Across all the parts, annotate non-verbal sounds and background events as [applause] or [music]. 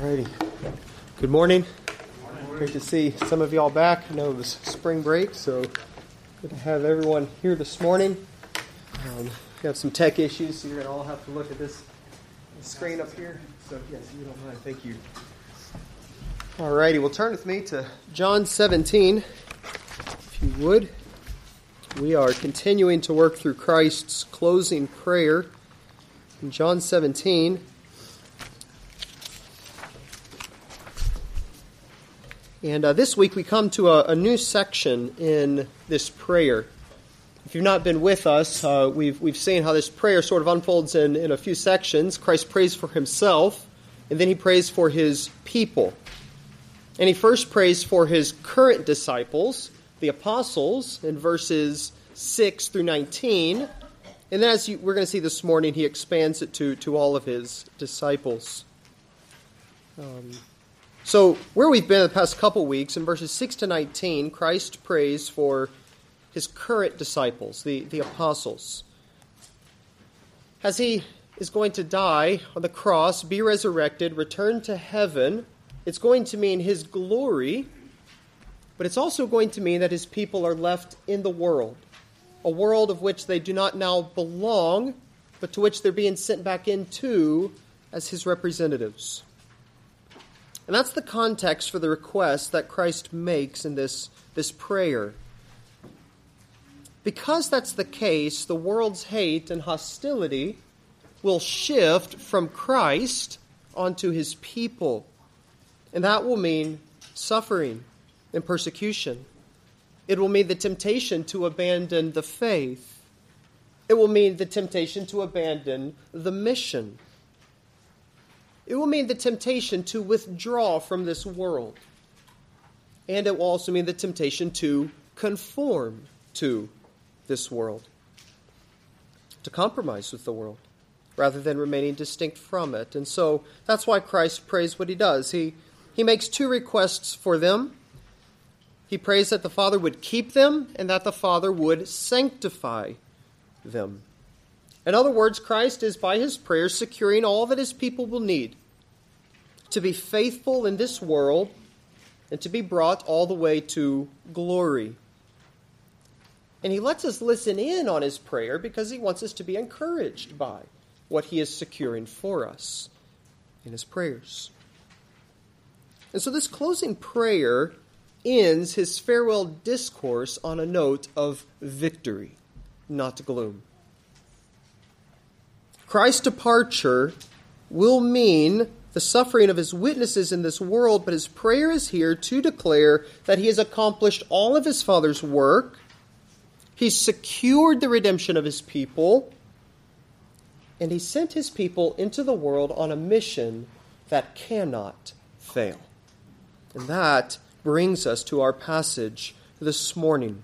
Alrighty. Good morning. Great to see some of y'all back. I know it was spring break, so good to have everyone here this morning. Um, we have some tech issues, so you're going to all have to look at this screen up here. So, yes, you don't mind. Thank you. Alrighty, well, turn with me to John 17, if you would. We are continuing to work through Christ's closing prayer in John 17. And uh, this week we come to a, a, new section in this prayer. If you've not been with us, uh, we've, we've seen how this prayer sort of unfolds in, in a few sections. Christ prays for himself, and then he prays for his people. And he first prays for his current disciples, the apostles, in verses 6 through 19. And then, as you, we're going to see this morning, he expands it to, to all of his disciples. Um, so, where we've been the past couple weeks, in verses 6 to 19, Christ prays for his current disciples, the, the apostles. As he is going to die on the cross, be resurrected, return to heaven, it's going to mean his glory, but it's also going to mean that his people are left in the world, a world of which they do not now belong, but to which they're being sent back into as his representatives. And that's the context for the request that Christ makes in this, this prayer. Because that's the case, the world's hate and hostility will shift from Christ onto his people. And that will mean suffering and persecution. It will mean the temptation to abandon the faith. It will mean the temptation to abandon the mission. It will mean the temptation to withdraw from this world. And it will also mean the temptation to conform to this world, to compromise with the world, rather than remaining distinct from it. And so that's why Christ prays what he does. He, he makes two requests for them. He prays that the Father would keep them and that the Father would sanctify them. In other words, Christ is by his prayer securing all that his people will need to be faithful in this world and to be brought all the way to glory. And he lets us listen in on his prayer because he wants us to be encouraged by what he is securing for us in his prayers. And so this closing prayer ends his farewell discourse on a note of victory, not gloom. Christ's departure will mean the suffering of his witnesses in this world, but his prayer is here to declare that he has accomplished all of his Father's work. He's secured the redemption of his people, and he sent his people into the world on a mission that cannot fail. And that brings us to our passage this morning.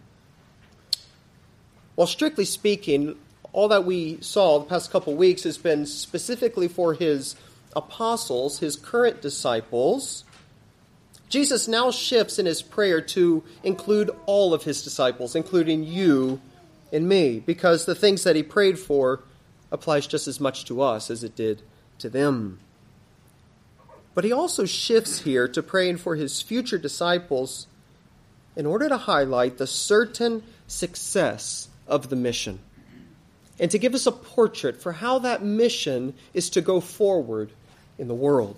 Well, strictly speaking, all that we saw the past couple weeks has been specifically for his apostles, his current disciples. Jesus now shifts in his prayer to include all of his disciples, including you and me, because the things that he prayed for applies just as much to us as it did to them. But he also shifts here to praying for his future disciples in order to highlight the certain success of the mission and to give us a portrait for how that mission is to go forward in the world.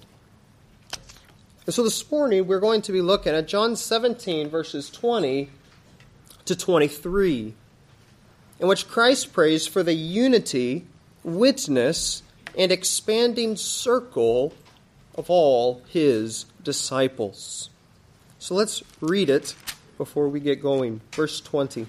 And so this morning we're going to be looking at John 17, verses 20 to 23, in which Christ prays for the unity, witness, and expanding circle of all his disciples. So let's read it before we get going. Verse 20.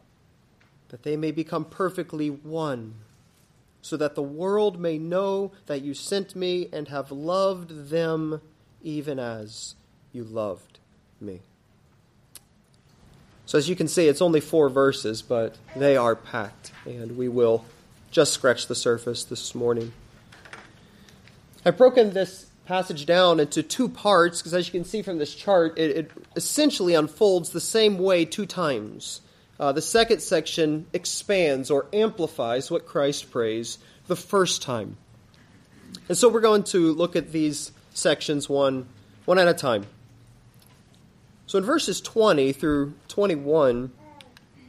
that they may become perfectly one, so that the world may know that you sent me and have loved them even as you loved me. So, as you can see, it's only four verses, but they are packed, and we will just scratch the surface this morning. I've broken this passage down into two parts because, as you can see from this chart, it, it essentially unfolds the same way two times. Uh, the second section expands or amplifies what Christ prays the first time. And so we're going to look at these sections one, one at a time. So in verses 20 through 21,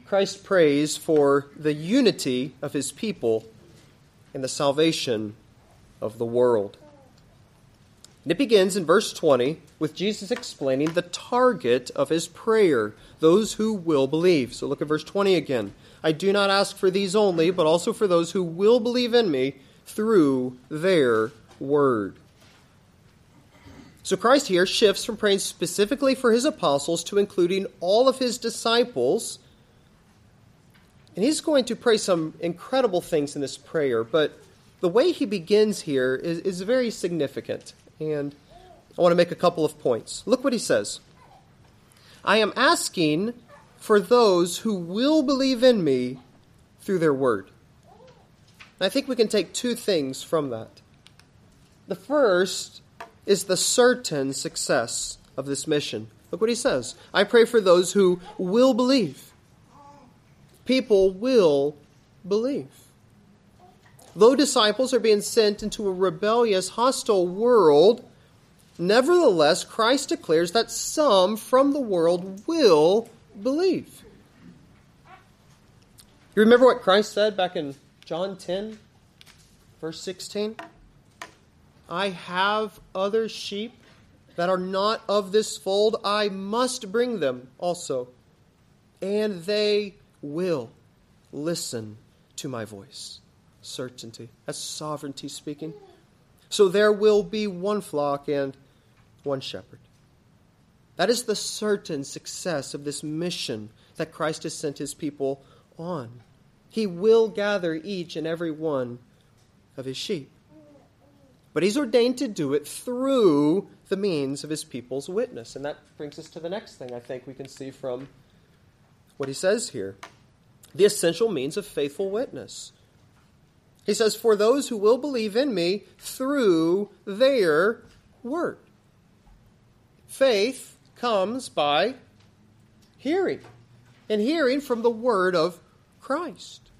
Christ prays for the unity of his people and the salvation of the world. And it begins in verse 20 with Jesus explaining the target of his prayer those who will believe. So look at verse 20 again. I do not ask for these only, but also for those who will believe in me through their word. So Christ here shifts from praying specifically for his apostles to including all of his disciples. And he's going to pray some incredible things in this prayer, but the way he begins here is, is very significant. And I want to make a couple of points. Look what he says I am asking for those who will believe in me through their word. And I think we can take two things from that. The first is the certain success of this mission. Look what he says I pray for those who will believe. People will believe. Though disciples are being sent into a rebellious, hostile world, nevertheless, Christ declares that some from the world will believe. You remember what Christ said back in John 10, verse 16? I have other sheep that are not of this fold. I must bring them also, and they will listen to my voice. Certainty. That's sovereignty speaking. So there will be one flock and one shepherd. That is the certain success of this mission that Christ has sent his people on. He will gather each and every one of his sheep. But he's ordained to do it through the means of his people's witness. And that brings us to the next thing I think we can see from what he says here the essential means of faithful witness. He says, For those who will believe in me through their word. Faith comes by hearing, and hearing from the word of Christ.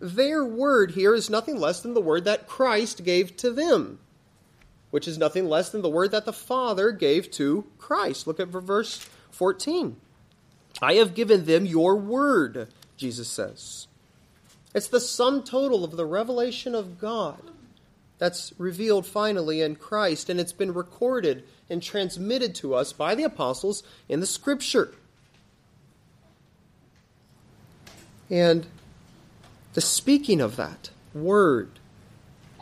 Their word here is nothing less than the word that Christ gave to them, which is nothing less than the word that the Father gave to Christ. Look at verse 14. I have given them your word, Jesus says. It's the sum total of the revelation of God that's revealed finally in Christ, and it's been recorded and transmitted to us by the apostles in the Scripture. And the speaking of that word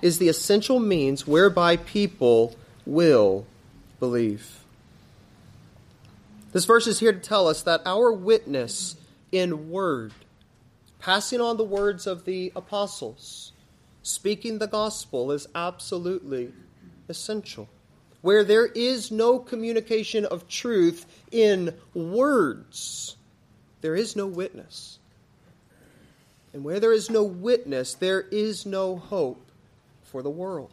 is the essential means whereby people will believe. This verse is here to tell us that our witness in word, passing on the words of the apostles, speaking the gospel, is absolutely essential where there is no communication of truth in words, there is no witness. And where there is no witness, there is no hope for the world.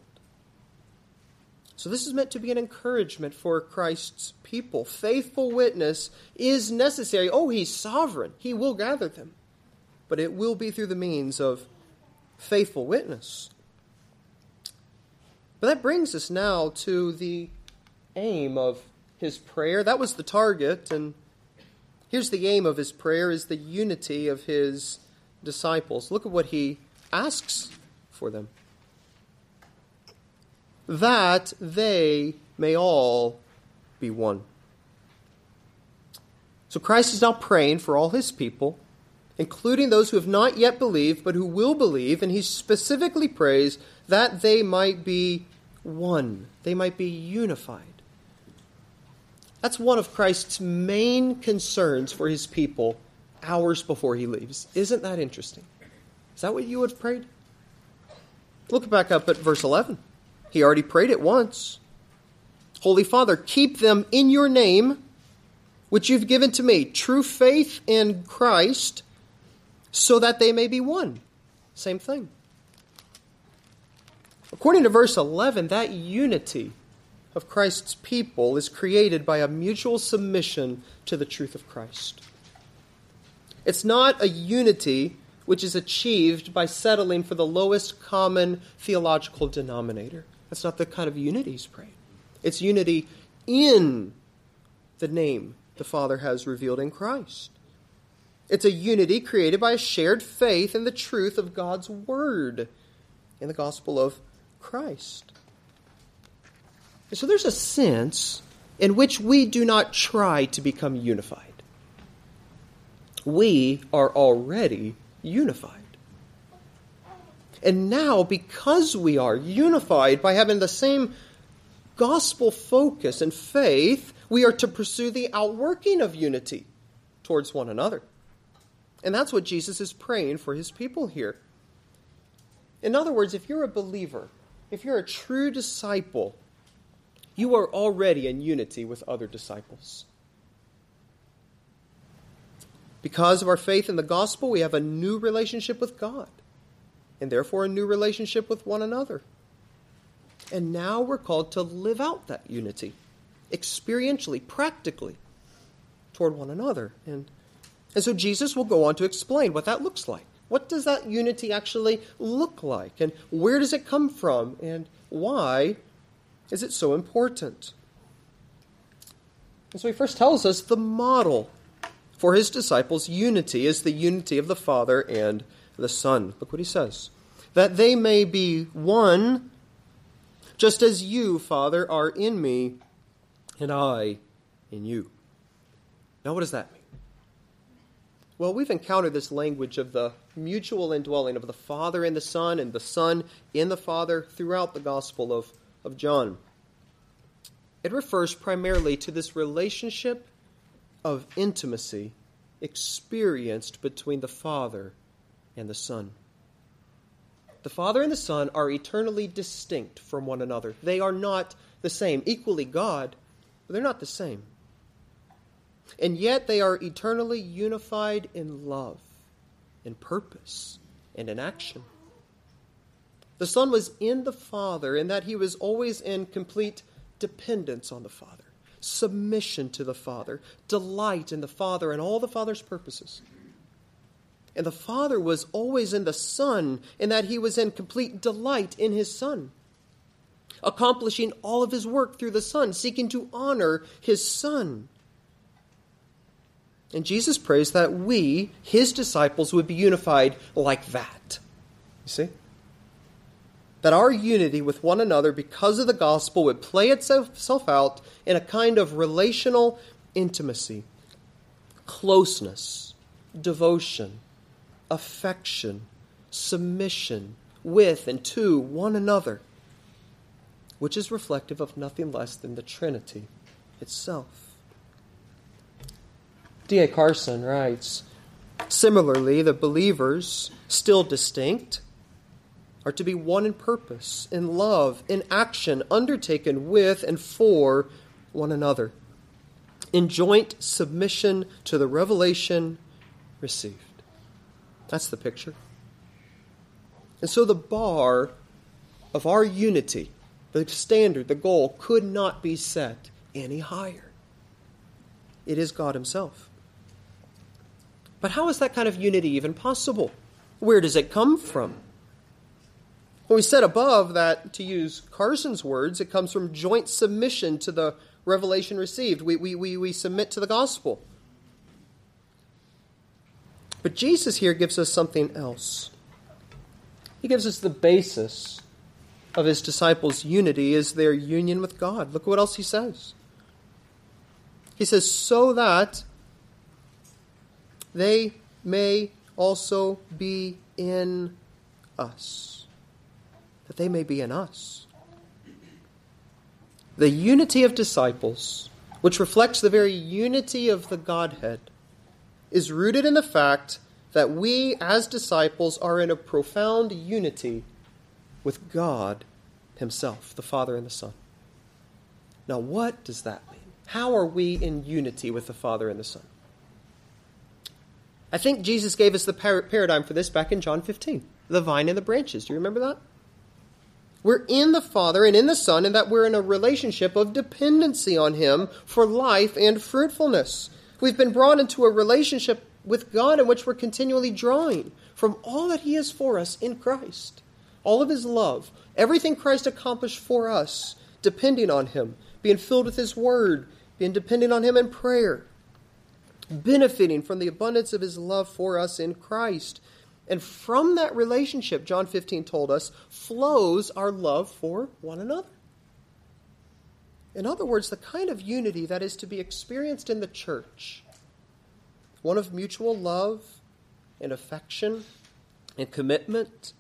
So, this is meant to be an encouragement for Christ's people. Faithful witness is necessary. Oh, he's sovereign, he will gather them. But it will be through the means of faithful witness. But that brings us now to the aim of his prayer. That was the target, and here's the aim of his prayer is the unity of his disciples. Look at what he asks for them. That they may all be one. So Christ is now praying for all his people, including those who have not yet believed, but who will believe, and he specifically prays that they might be one, they might be unified. That's one of Christ's main concerns for his people hours before he leaves. Isn't that interesting? Is that what you would have prayed? Look back up at verse 11. He already prayed it once. Holy Father, keep them in your name, which you've given to me, true faith in Christ, so that they may be one. Same thing. According to verse 11, that unity of Christ's people is created by a mutual submission to the truth of Christ. It's not a unity which is achieved by settling for the lowest common theological denominator. That's not the kind of unity he's praying. It's unity in the name the Father has revealed in Christ. It's a unity created by a shared faith in the truth of God's Word in the gospel of Christ. And so there's a sense in which we do not try to become unified. We are already unified. And now, because we are unified by having the same gospel focus and faith, we are to pursue the outworking of unity towards one another. And that's what Jesus is praying for his people here. In other words, if you're a believer, if you're a true disciple, you are already in unity with other disciples. Because of our faith in the gospel, we have a new relationship with God, and therefore a new relationship with one another. And now we're called to live out that unity experientially, practically, toward one another. And, and so Jesus will go on to explain what that looks like. What does that unity actually look like? And where does it come from? And why is it so important? And so he first tells us the model for his disciples, unity is the unity of the Father and the Son. Look what he says. That they may be one, just as you, Father, are in me, and I in you. Now, what does that mean? Well, we've encountered this language of the mutual indwelling of the Father in the Son and the Son in the Father throughout the Gospel of, of John. It refers primarily to this relationship of intimacy experienced between the Father and the Son. The Father and the Son are eternally distinct from one another. They are not the same. Equally God, but they're not the same. And yet they are eternally unified in love, in purpose, and in action. The Son was in the Father in that he was always in complete dependence on the Father submission to the Father, delight in the Father and all the Father's purposes. And the Father was always in the Son, in that he was in complete delight in his Son, accomplishing all of his work through the Son, seeking to honor his Son. And Jesus prays that we, his disciples, would be unified like that. You see? that our unity with one another because of the gospel would play itself out in a kind of relational intimacy, closeness, devotion, affection, submission with and to one another, which is reflective of nothing less than the Trinity itself. D.A. Carson writes Similarly, the believers, still distinct, are to be one in purpose, in love, in action, undertaken with and for one another, in joint submission to the revelation received. That's the picture. And so the bar of our unity, the standard, the goal, could not be set any higher. It is God Himself. But how is that kind of unity even possible? Where does it come from? When we said above that, to use Carson's words, it comes from joint submission to the revelation received. We, we, we, we submit to the gospel. But Jesus here gives us something else. He gives us the basis of his disciples' unity is their union with God. Look what else he says. He says, so that they may also be in us that they may be in us. The unity of disciples, which reflects the very unity of the Godhead, is rooted in the fact that we, as disciples, are in a profound unity with God Himself, the Father and the Son. Now, what does that mean? How are we in unity with the Father and the Son? I think Jesus gave us the par- paradigm for this back in John 15 the vine and the branches. Do you remember that? We're in the Father and in the Son, and that we're in a relationship of dependency on Him for life and fruitfulness. We've been brought into a relationship with God in which we're continually drawing from all that He is for us in Christ, all of His love, everything Christ accomplished for us, depending on Him, being filled with His Word, being dependent on Him in prayer, benefiting from the abundance of His love for us in Christ. And from that relationship, John 15 told us, flows our love for one another. In other words, the kind of unity that is to be experienced in the church, one of mutual love and affection and commitment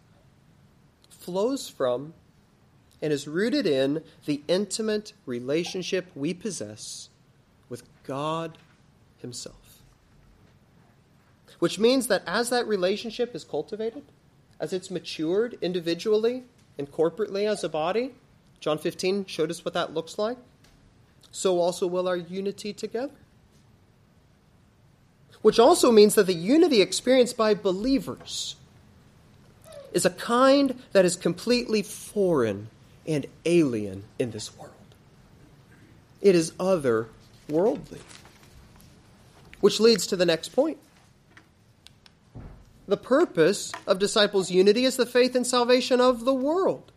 flows from and is rooted in the intimate relationship we possess with God Himself. Which means that as that relationship is cultivated, as it's matured individually and corporately as a body, John 15 showed us what that looks like, so also will our unity together which also means that the unity experienced by believers is a kind that is completely foreign and alien in this world. It is otherworldly. Which leads to the next point. The purpose of disciples' unity is the faith and salvation of the world.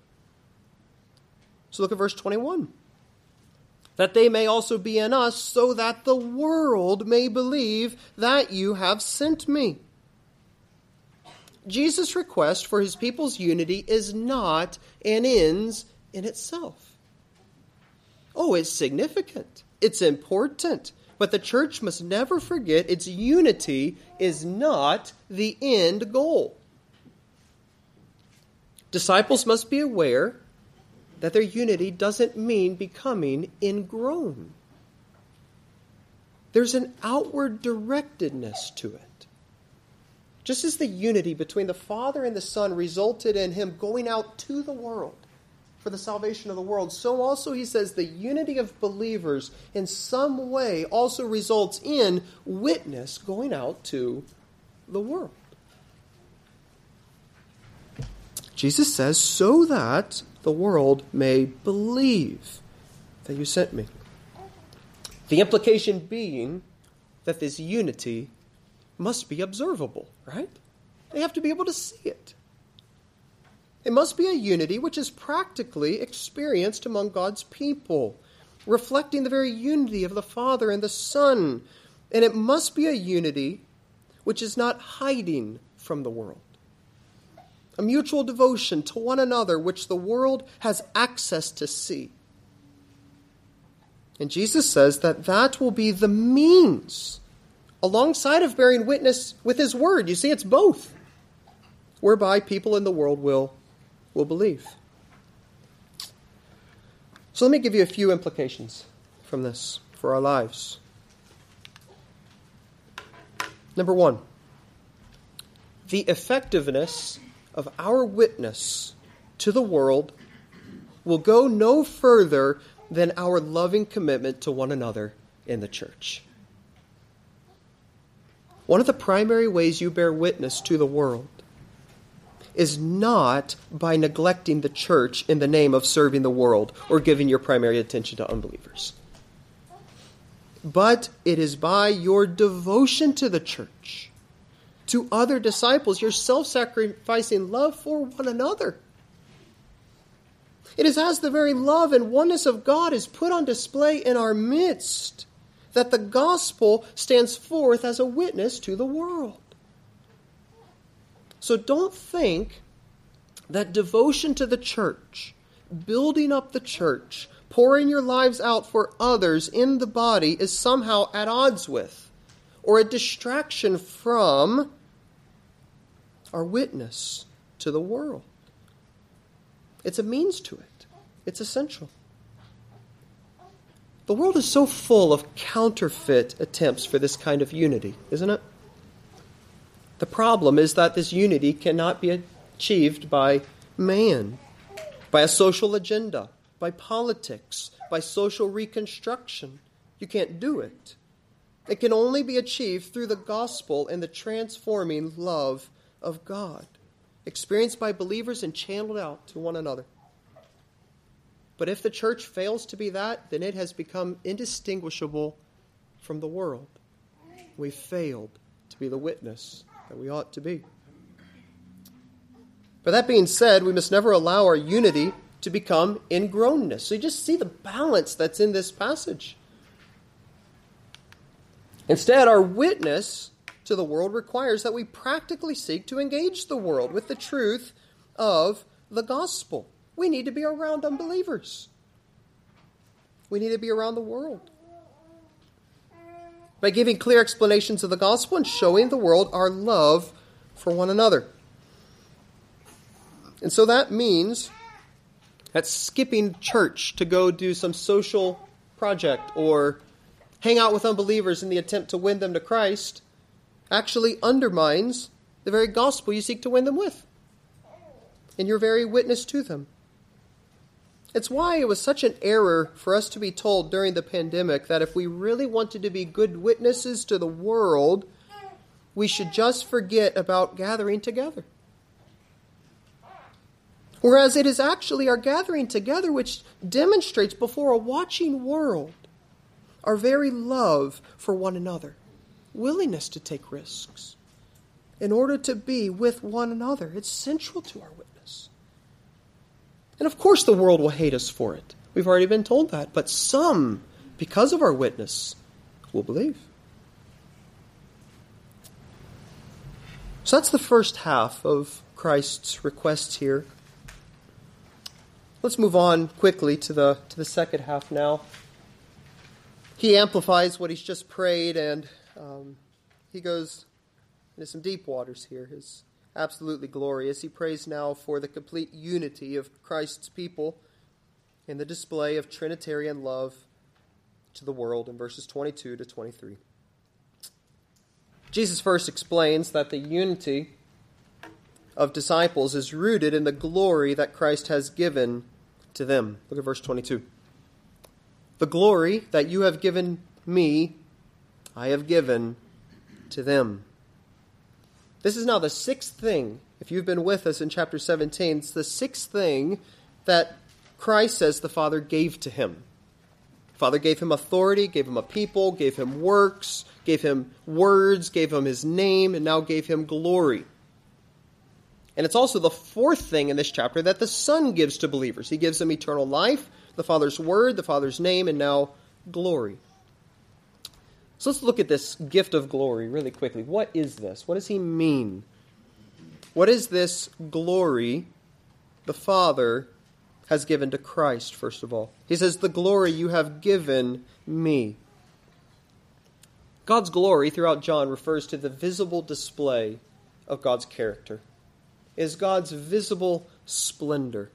So look at verse 21 that they may also be in us, so that the world may believe that you have sent me. Jesus' request for his people's unity is not an ends in itself. Oh, it's significant, it's important, but the church must never forget its unity is not the end goal. Disciples must be aware that their unity doesn't mean becoming ingrown. There's an outward directedness to it. Just as the unity between the Father and the Son resulted in him going out to the world for the salvation of the world, so also he says the unity of believers in some way also results in witness going out to the world. Jesus says, so that the world may believe that you sent me. The implication being that this unity must be observable, right? They have to be able to see it. It must be a unity which is practically experienced among God's people, reflecting the very unity of the Father and the Son. And it must be a unity which is not hiding from the world a mutual devotion to one another which the world has access to see. And Jesus says that that will be the means, alongside of bearing witness with his word. You see, it's both, whereby people in the world will, will believe. So let me give you a few implications from this for our lives. Number one, the effectiveness of our witness to the world will go no further than our loving commitment to one another in the church. One of the primary ways you bear witness to the world is not by neglecting the church in the name of serving the world or giving your primary attention to unbelievers. But it is by your devotion to the church to other disciples, your self sacrificing love for one another. It is as the very love and oneness of God is put on display in our midst that the gospel stands forth as a witness to the world. So don't think that devotion to the church, building up the church, pouring your lives out for others in the body is somehow at odds with or a distraction from our witness to the world. It's a means to it, it's essential. The world is so full of counterfeit attempts for this kind of unity, isn't it? The problem is that this unity cannot be achieved by man. by a social agenda, by politics, by social reconstruction. You can't do it. It can only be achieved through the gospel and the transforming love of God, experienced by believers and channeled out to one another. But if the church fails to be that, then it has become indistinguishable from the world. We failed to be the witness that we ought to be. But that being said, we must never allow our unity to become ingrownness. So you just see the balance that's in this passage. Instead, our witness to the world requires that we practically seek to engage the world with the truth of the gospel. We need to be around unbelievers. We need to be around the world. By giving clear explanations of the gospel and showing the world our love for one another. And so that means that skipping church to go do some social project or hang out with unbelievers in the attempt to win them to Christ actually undermines the very gospel you seek to win them with and your very witness to them. It's why it was such an error for us to be told during the pandemic that if we really wanted to be good witnesses to the world, we should just forget about gathering together. Whereas it is actually our gathering together which demonstrates before a watching world our very love for one another, willingness to take risks in order to be with one another. It's central to our witness. And of course, the world will hate us for it. We've already been told that. But some, because of our witness, will believe. So that's the first half of Christ's requests here. Let's move on quickly to the, to the second half now. He amplifies what he's just prayed, and um, he goes into some deep waters here. Is absolutely glorious. He prays now for the complete unity of Christ's people in the display of Trinitarian love to the world in verses 22 to 23. Jesus first explains that the unity of disciples is rooted in the glory that Christ has given to them. Look at verse 22. The glory that you have given me, I have given to them. This is now the sixth thing. If you've been with us in chapter 17, it's the sixth thing that Christ says the Father gave to him. The Father gave him authority, gave him a people, gave him works, gave him words, gave him his name, and now gave him glory. And it's also the fourth thing in this chapter that the Son gives to believers. He gives them eternal life, the Father's word, the Father's name, and now glory. So let's look at this gift of glory really quickly. What is this? What does he mean? What is this glory the Father has given to Christ, first of all? He says, The glory you have given me. God's glory throughout John refers to the visible display of God's character is God's visible splendor.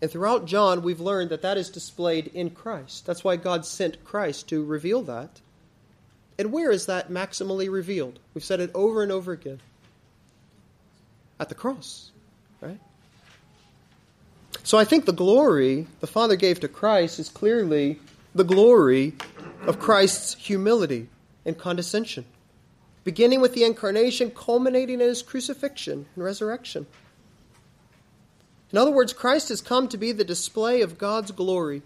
And throughout John, we've learned that that is displayed in Christ. That's why God sent Christ to reveal that. And where is that maximally revealed? We've said it over and over again. At the cross, right? So I think the glory the Father gave to Christ is clearly the glory of Christ's humility and condescension beginning with the incarnation, culminating in his crucifixion and resurrection. In other words, Christ has come to be the display of God's glory.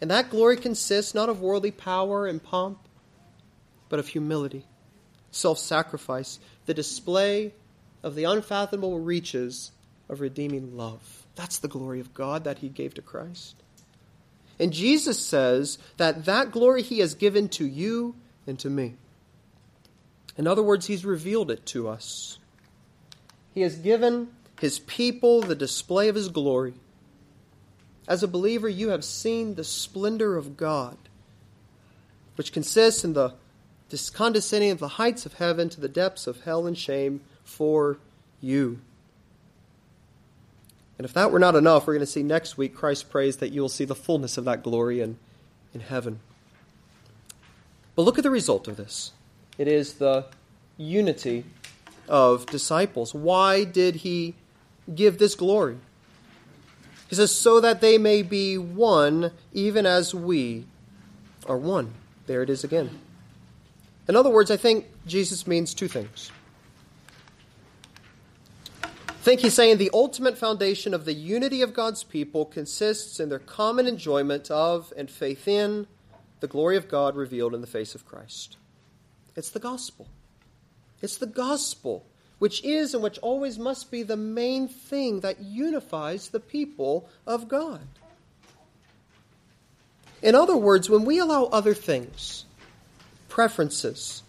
And that glory consists not of worldly power and pomp, but of humility, self sacrifice, the display of the unfathomable reaches of redeeming love. That's the glory of God that he gave to Christ. And Jesus says that that glory he has given to you and to me. In other words, He's revealed it to us. He has given His people the display of His glory. As a believer, you have seen the splendor of God, which consists in the condescending of the heights of heaven to the depths of hell and shame for you. And if that were not enough, we're going to see next week Christ prays that you will see the fullness of that glory in, in heaven. But look at the result of this. It is the unity of disciples. Why did he give this glory? He says, so that they may be one, even as we are one. There it is again. In other words, I think Jesus means two things. I think he's saying the ultimate foundation of the unity of God's people consists in their common enjoyment of and faith in the glory of God revealed in the face of Christ. It's the gospel. It's the gospel, which is and which always must be the main thing that unifies the people of God. In other words, when we allow other things, preferences,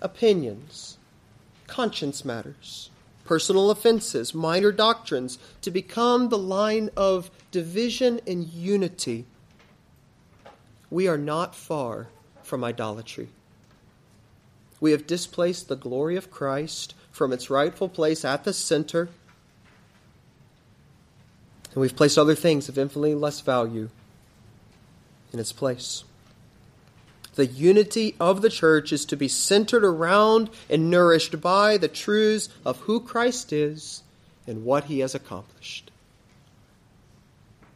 opinions, conscience matters, personal offenses, minor doctrines, to become the line of division and unity, we are not far from idolatry. We have displaced the glory of Christ from its rightful place at the center, and we've placed other things of infinitely less value in its place. The unity of the church is to be centered around and nourished by the truths of who Christ is and what he has accomplished.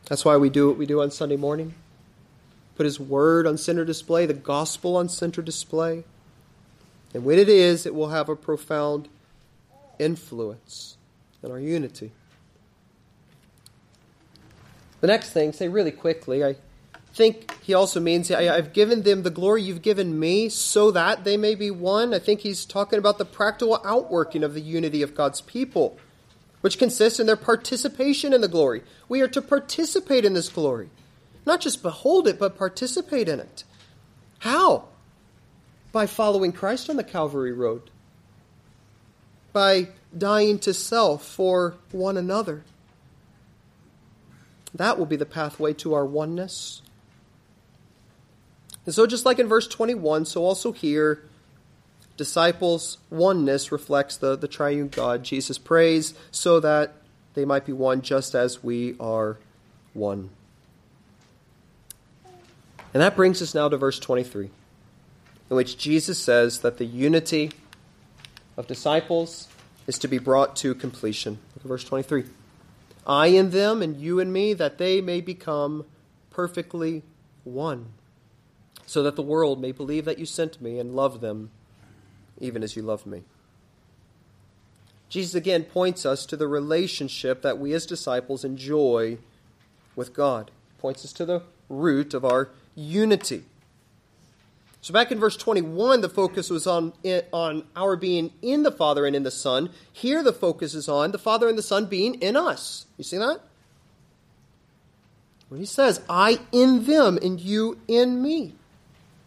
That's why we do what we do on Sunday morning. Put his word on center display, the gospel on center display. And when it is, it will have a profound influence and our unity. The next thing, say really quickly, I think he also means I've given them the glory you've given me so that they may be one. I think he's talking about the practical outworking of the unity of God's people, which consists in their participation in the glory. We are to participate in this glory, not just behold it, but participate in it. How? By following Christ on the Calvary Road, by dying to self for one another. That will be the pathway to our oneness and so, just like in verse 21, so also here, disciples' oneness reflects the, the triune God. Jesus prays so that they might be one just as we are one. And that brings us now to verse 23, in which Jesus says that the unity of disciples is to be brought to completion. Look at verse 23. I in them and you in me, that they may become perfectly one so that the world may believe that you sent me and love them even as you love me. Jesus again points us to the relationship that we as disciples enjoy with God. Points us to the root of our unity. So back in verse 21, the focus was on, eh, on our being in the Father and in the Son. Here the focus is on the Father and the Son being in us. You see that? When he says, I in them and you in me.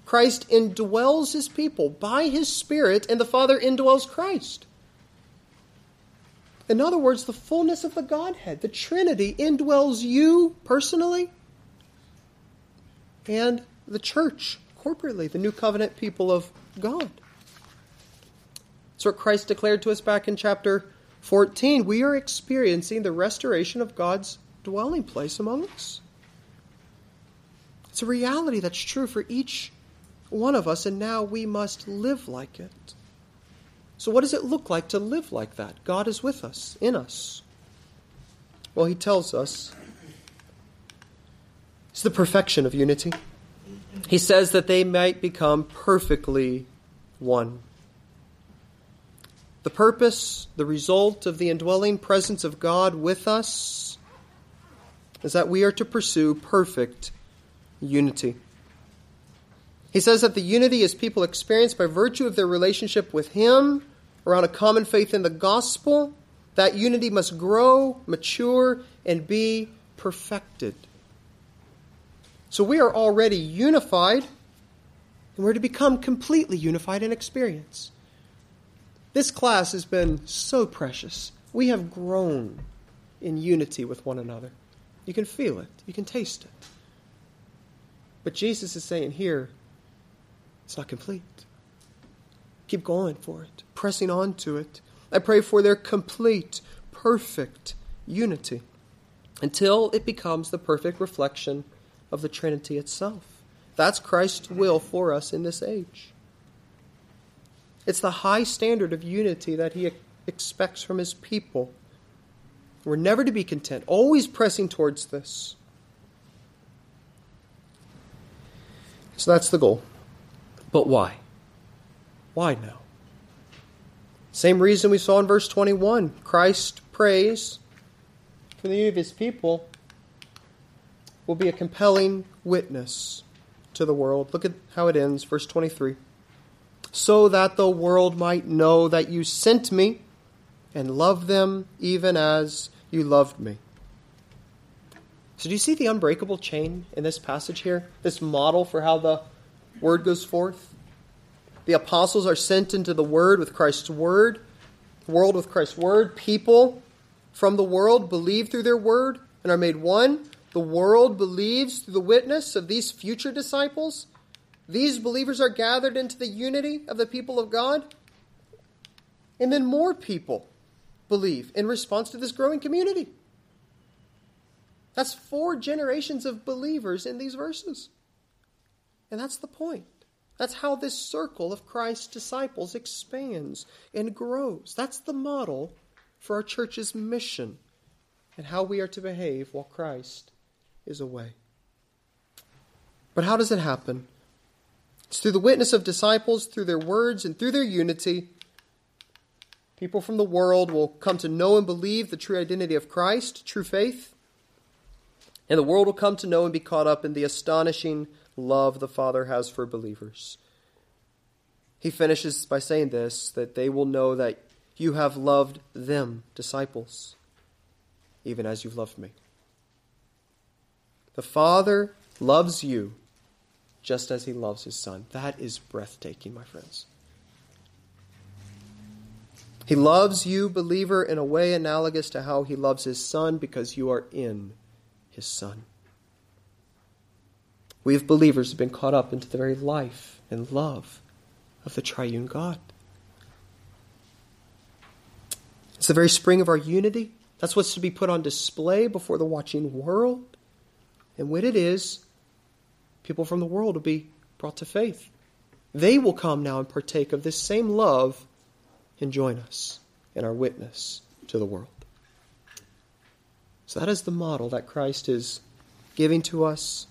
Christ indwells his people by his Spirit, and the Father indwells Christ. In other words, the fullness of the Godhead, the Trinity, indwells you personally and the church corporately, the new covenant people of God. That's what Christ declared to us back in chapter 14. We are experiencing the restoration of God's dwelling place among us. It's a reality that's true for each one of us, and now we must live like it. So, what does it look like to live like that? God is with us, in us. Well, he tells us it's the perfection of unity. He says that they might become perfectly one. The purpose, the result of the indwelling presence of God with us is that we are to pursue perfect unity. He says that the unity is people experience by virtue of their relationship with Him around a common faith in the gospel. That unity must grow, mature, and be perfected. So we are already unified, and we're to become completely unified in experience. This class has been so precious. We have grown in unity with one another. You can feel it, you can taste it. But Jesus is saying here, it's not complete. Keep going for it, pressing on to it. I pray for their complete, perfect unity until it becomes the perfect reflection of the Trinity itself. That's Christ's will for us in this age. It's the high standard of unity that he expects from his people. We're never to be content, always pressing towards this. So that's the goal. But why? Why now? Same reason we saw in verse 21. Christ prays for the unity of his people will be a compelling witness to the world. Look at how it ends, verse 23. So that the world might know that you sent me and love them even as you loved me. So, do you see the unbreakable chain in this passage here? This model for how the word goes forth? The apostles are sent into the word with Christ's word, world with Christ's word. People from the world believe through their word and are made one. The world believes through the witness of these future disciples. These believers are gathered into the unity of the people of God. And then more people believe in response to this growing community. That's four generations of believers in these verses. And that's the point. That's how this circle of Christ's disciples expands and grows. That's the model for our church's mission and how we are to behave while Christ is away. But how does it happen? It's through the witness of disciples, through their words, and through their unity People from the world will come to know and believe the true identity of Christ, true faith. And the world will come to know and be caught up in the astonishing love the Father has for believers. He finishes by saying this that they will know that you have loved them, disciples, even as you've loved me. The Father loves you just as he loves his Son. That is breathtaking, my friends. He loves you, believer, in a way analogous to how he loves his son because you are in his son. We, as believers, have been caught up into the very life and love of the triune God. It's the very spring of our unity. That's what's to be put on display before the watching world. And when it is, people from the world will be brought to faith. They will come now and partake of this same love and join us in our witness to the world. So that is the model that Christ is giving to us.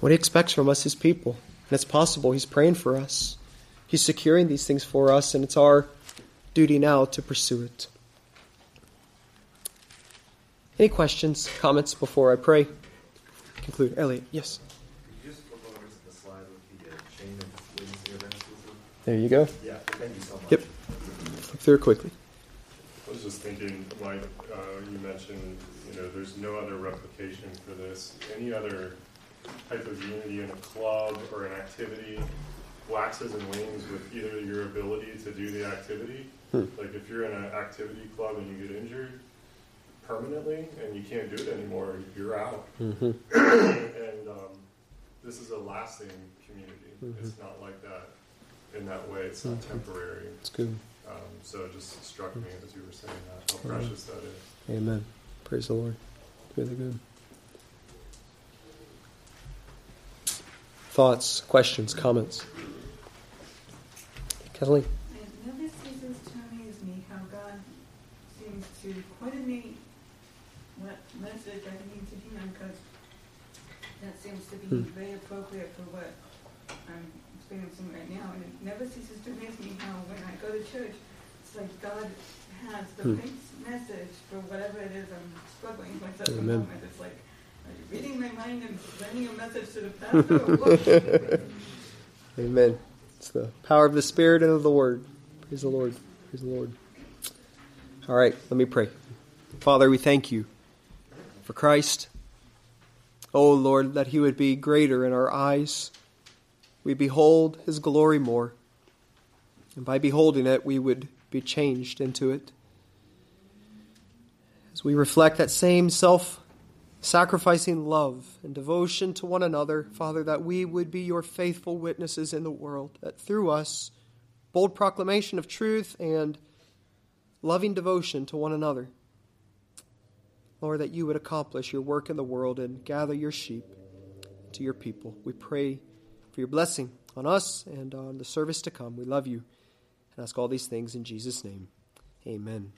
What he expects from us, his people. And it's possible he's praying for us. He's securing these things for us, and it's our duty now to pursue it. Any questions, comments before I pray? Conclude. Elliot, yes. There you go. Yeah, thank you so much. Yep. Flip through quickly. I was just thinking, like uh, you mentioned, you know, there's no other replication for this. Any other type of unity in a club or an activity waxes and wanes with either your ability to do the activity. Hmm. Like if you're in an activity club and you get injured permanently and you can't do it anymore, you're out. Mm-hmm. and um, this is a lasting community. Mm-hmm. It's not like that in that way. It's not mm-hmm. temporary. It's good. Um, so it just struck me as you were saying that how precious that is. Amen. Praise the Lord. It's really good. Thoughts, questions, comments? Kathleen? I notice Jesus to amaze me how God seems to coordinate what message I need to hear because that seems to be hmm. very appropriate for what I'm experiencing right now, and it never ceases to amaze me how when I go to church, it's like God has the hmm. right message for whatever it is I'm struggling with at the moment. It's like, are you reading my mind and sending a message to the pastor? [laughs] Amen. It's the power of the Spirit and of the Word. Praise the Lord. Praise the Lord. All right, let me pray. Father, we thank you for Christ. Oh, Lord, that he would be greater in our eyes we behold his glory more. And by beholding it, we would be changed into it. As we reflect that same self sacrificing love and devotion to one another, Father, that we would be your faithful witnesses in the world, that through us, bold proclamation of truth and loving devotion to one another, Lord, that you would accomplish your work in the world and gather your sheep to your people. We pray for your blessing on us and on the service to come. We love you and ask all these things in Jesus' name. Amen.